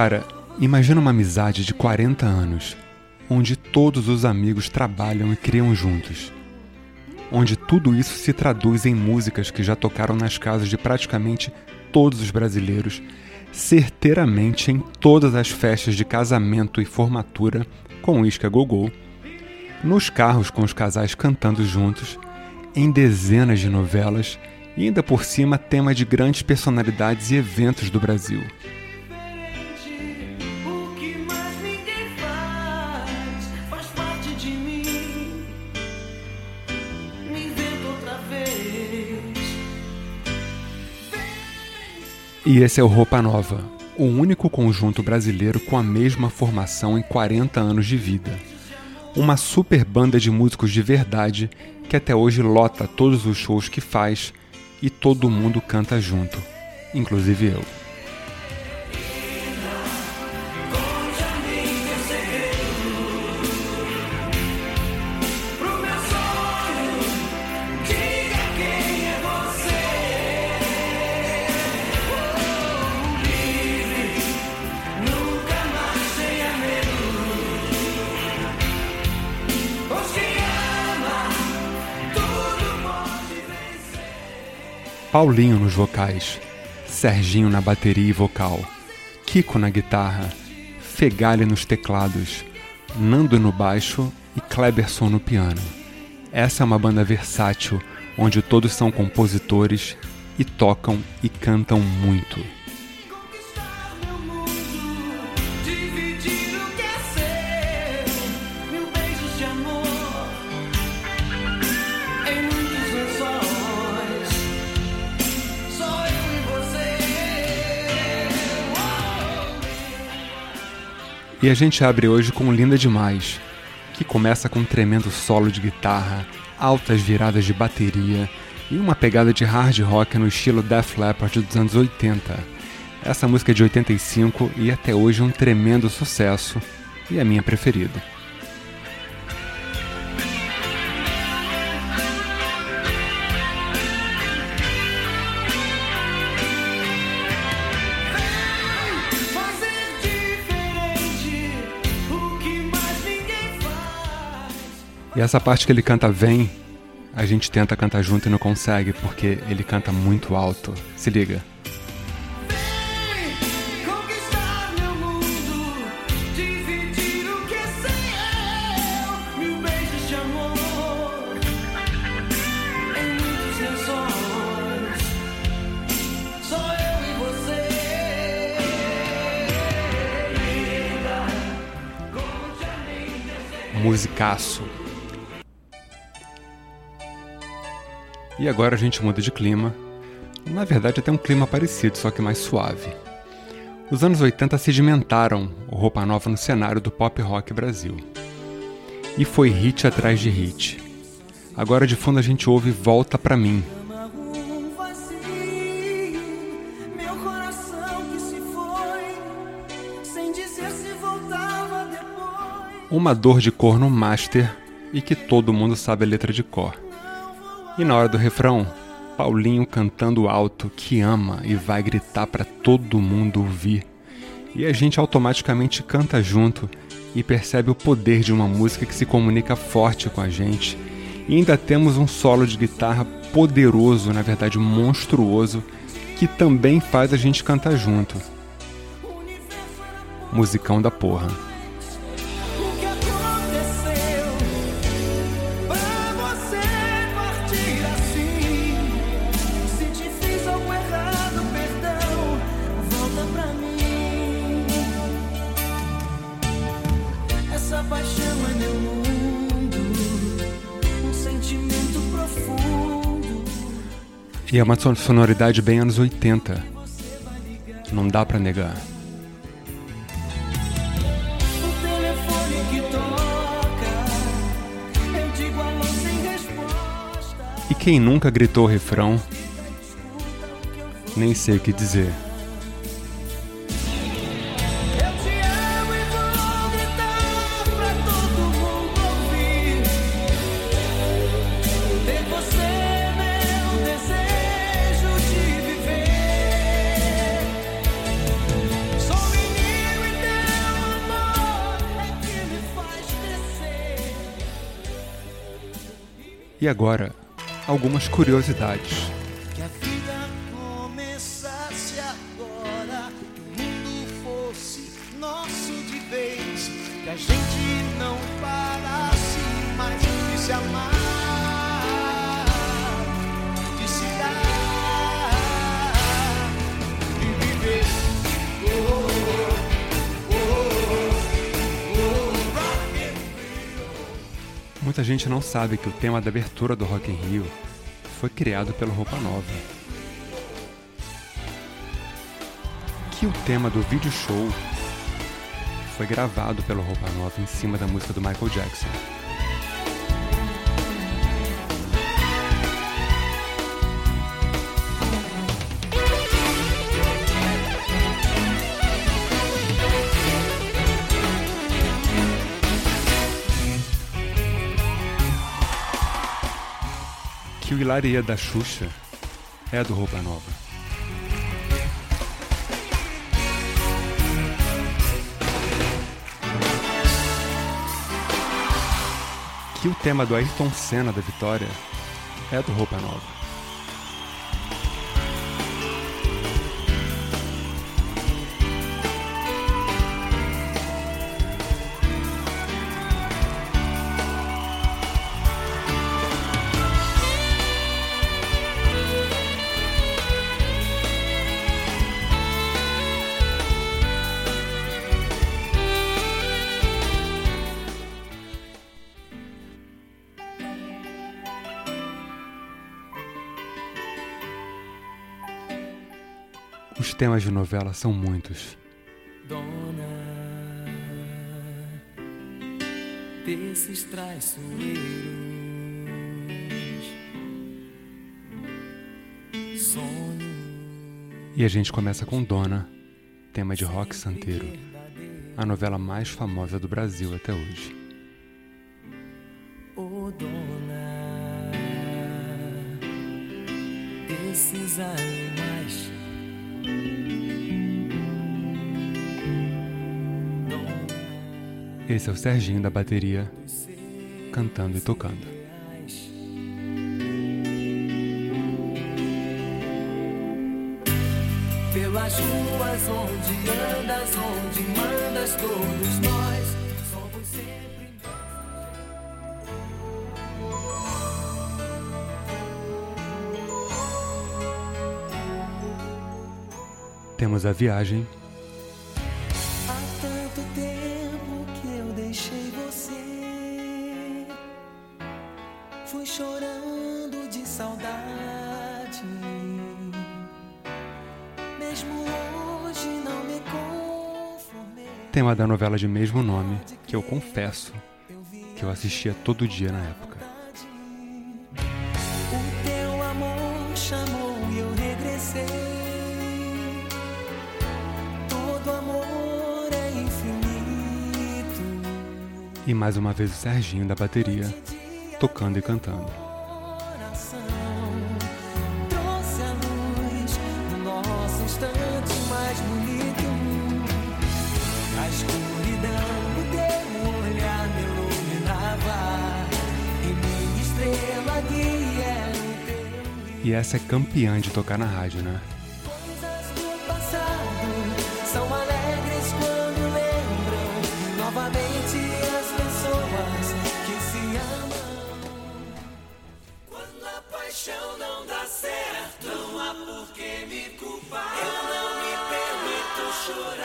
Cara, imagina uma amizade de 40 anos, onde todos os amigos trabalham e criam juntos. Onde tudo isso se traduz em músicas que já tocaram nas casas de praticamente todos os brasileiros, certeiramente em todas as festas de casamento e formatura com isca gogô, nos carros com os casais cantando juntos, em dezenas de novelas e ainda por cima tema de grandes personalidades e eventos do Brasil. E esse é o Roupa Nova, o único conjunto brasileiro com a mesma formação em 40 anos de vida. Uma super banda de músicos de verdade que até hoje lota todos os shows que faz e todo mundo canta junto, inclusive eu. Paulinho nos vocais, Serginho na bateria e vocal, Kiko na guitarra, Fegali nos teclados, Nando no baixo e Kleberson no piano. Essa é uma banda versátil, onde todos são compositores e tocam e cantam muito. E a gente abre hoje com Linda Demais, que começa com um tremendo solo de guitarra, altas viradas de bateria e uma pegada de hard rock no estilo Def Leppard dos anos 80. Essa música é de 85 e até hoje um tremendo sucesso e a minha preferida. E essa parte que ele canta vem, a gente tenta cantar junto e não consegue, porque ele canta muito alto. Se liga. musicaço. E agora a gente muda de clima. Na verdade, até um clima parecido, só que mais suave. Os anos 80 sedimentaram o Roupa Nova no cenário do pop rock Brasil. E foi hit atrás de hit. Agora de fundo a gente ouve Volta Pra Mim. Uma dor de corno master e que todo mundo sabe a letra de cor. E na hora do refrão, Paulinho cantando alto que ama e vai gritar para todo mundo ouvir. E a gente automaticamente canta junto e percebe o poder de uma música que se comunica forte com a gente. E ainda temos um solo de guitarra poderoso, na verdade monstruoso, que também faz a gente cantar junto. Musicão da porra. E é uma sonoridade bem anos 80. Não dá para negar. E quem nunca gritou o refrão, nem sei o que dizer. E agora, algumas curiosidades. Muita gente não sabe que o tema da abertura do Rock in Rio foi criado pelo Roupa Nova. Que o tema do vídeo show foi gravado pelo Roupa Nova em cima da música do Michael Jackson. Hilaria da Xuxa é do Roupa Nova. Que o tema do Ayrton Senna da Vitória é do Roupa Nova. Os temas de novela são muitos. Dona desses traiçoeiros, sonho E a gente começa com Dona, tema de rock santeiro, a novela mais famosa do Brasil até hoje. Ô dona desses animais. Esse é o Serginho da bateria, cantando e tocando. Pelas ruas onde andas, onde mandas, todos nós Temos a viagem, Há tanto tempo que eu deixei você. Fui chorando de saudade. Mesmo hoje não me conformei. tema da novela de mesmo nome, que eu confesso que eu assistia todo dia na época. E mais uma vez o Serginho da bateria, tocando e cantando. E essa é campeã de tocar na rádio, né? E.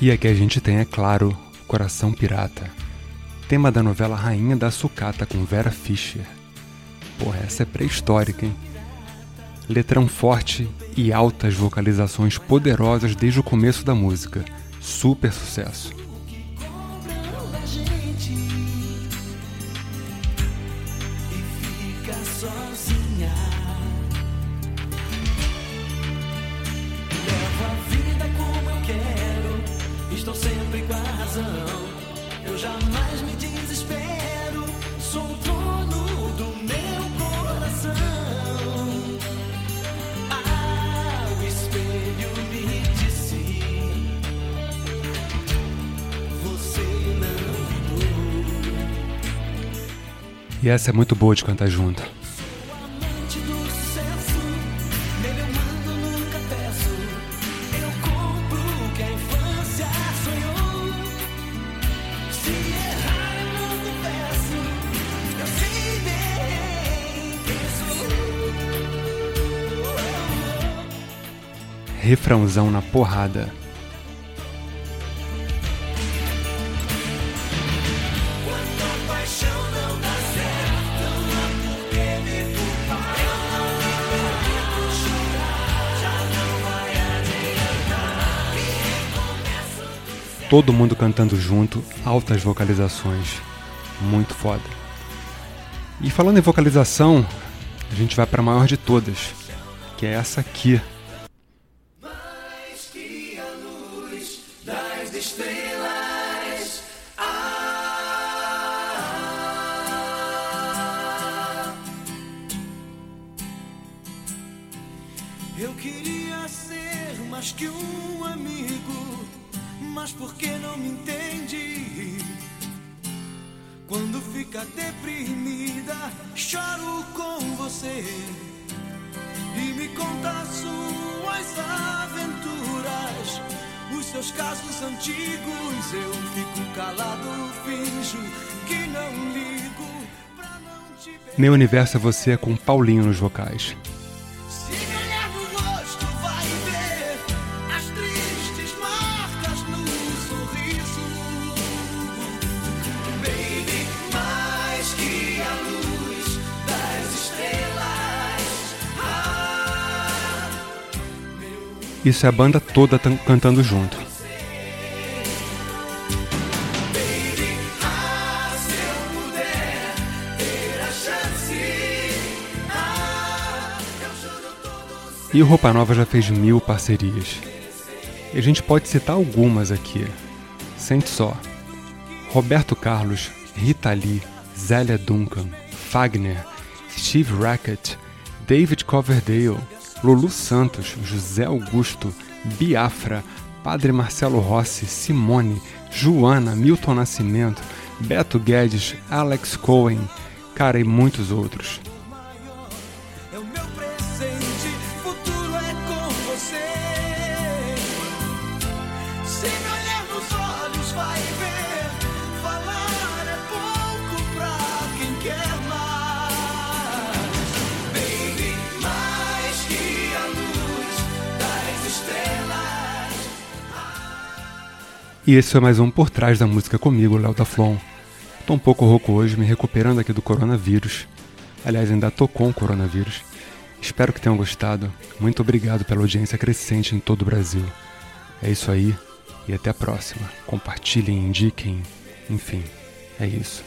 E aqui a gente tem, é claro, Coração Pirata. Tema da novela Rainha da Sucata com Vera Fischer. Porra, essa é pré-histórica, hein? Letrão forte e altas vocalizações poderosas desde o começo da música. Super sucesso. Sozinha. Levo a vida como eu quero, estou sempre com a razão. Eu jamais me desespero, sou dono do meu E essa é muito boa de cantar junto. amante do sucesso. Todo mundo cantando junto, altas vocalizações. Muito foda. E falando em vocalização, a gente vai para a maior de todas, que é essa aqui. Ah, Eu queria ser mais que um amigo, mas por que não me entende? Quando fica deprimida, choro com você e me conta suas aventuras, os seus casos antigos. Eu fico calado, finjo que não ligo pra não te ver. Meu universo é você com Paulinho nos vocais. Isso é a banda toda tan- cantando junto. E o Roupa Nova já fez mil parcerias. E a gente pode citar algumas aqui. Sente só. Roberto Carlos, Rita Lee, Zélia Duncan, Fagner, Steve Rackett, David Coverdale, Lulu Santos, José Augusto, Biafra, Padre Marcelo Rossi, Simone, Joana, Milton Nascimento, Beto Guedes, Alex Cohen, cara, e muitos outros. E esse foi mais um Por Trás da Música comigo, Léo da Flon. Tô um pouco rouco hoje, me recuperando aqui do coronavírus. Aliás, ainda tô com o coronavírus. Espero que tenham gostado. Muito obrigado pela audiência crescente em todo o Brasil. É isso aí e até a próxima. Compartilhem, indiquem, enfim, é isso.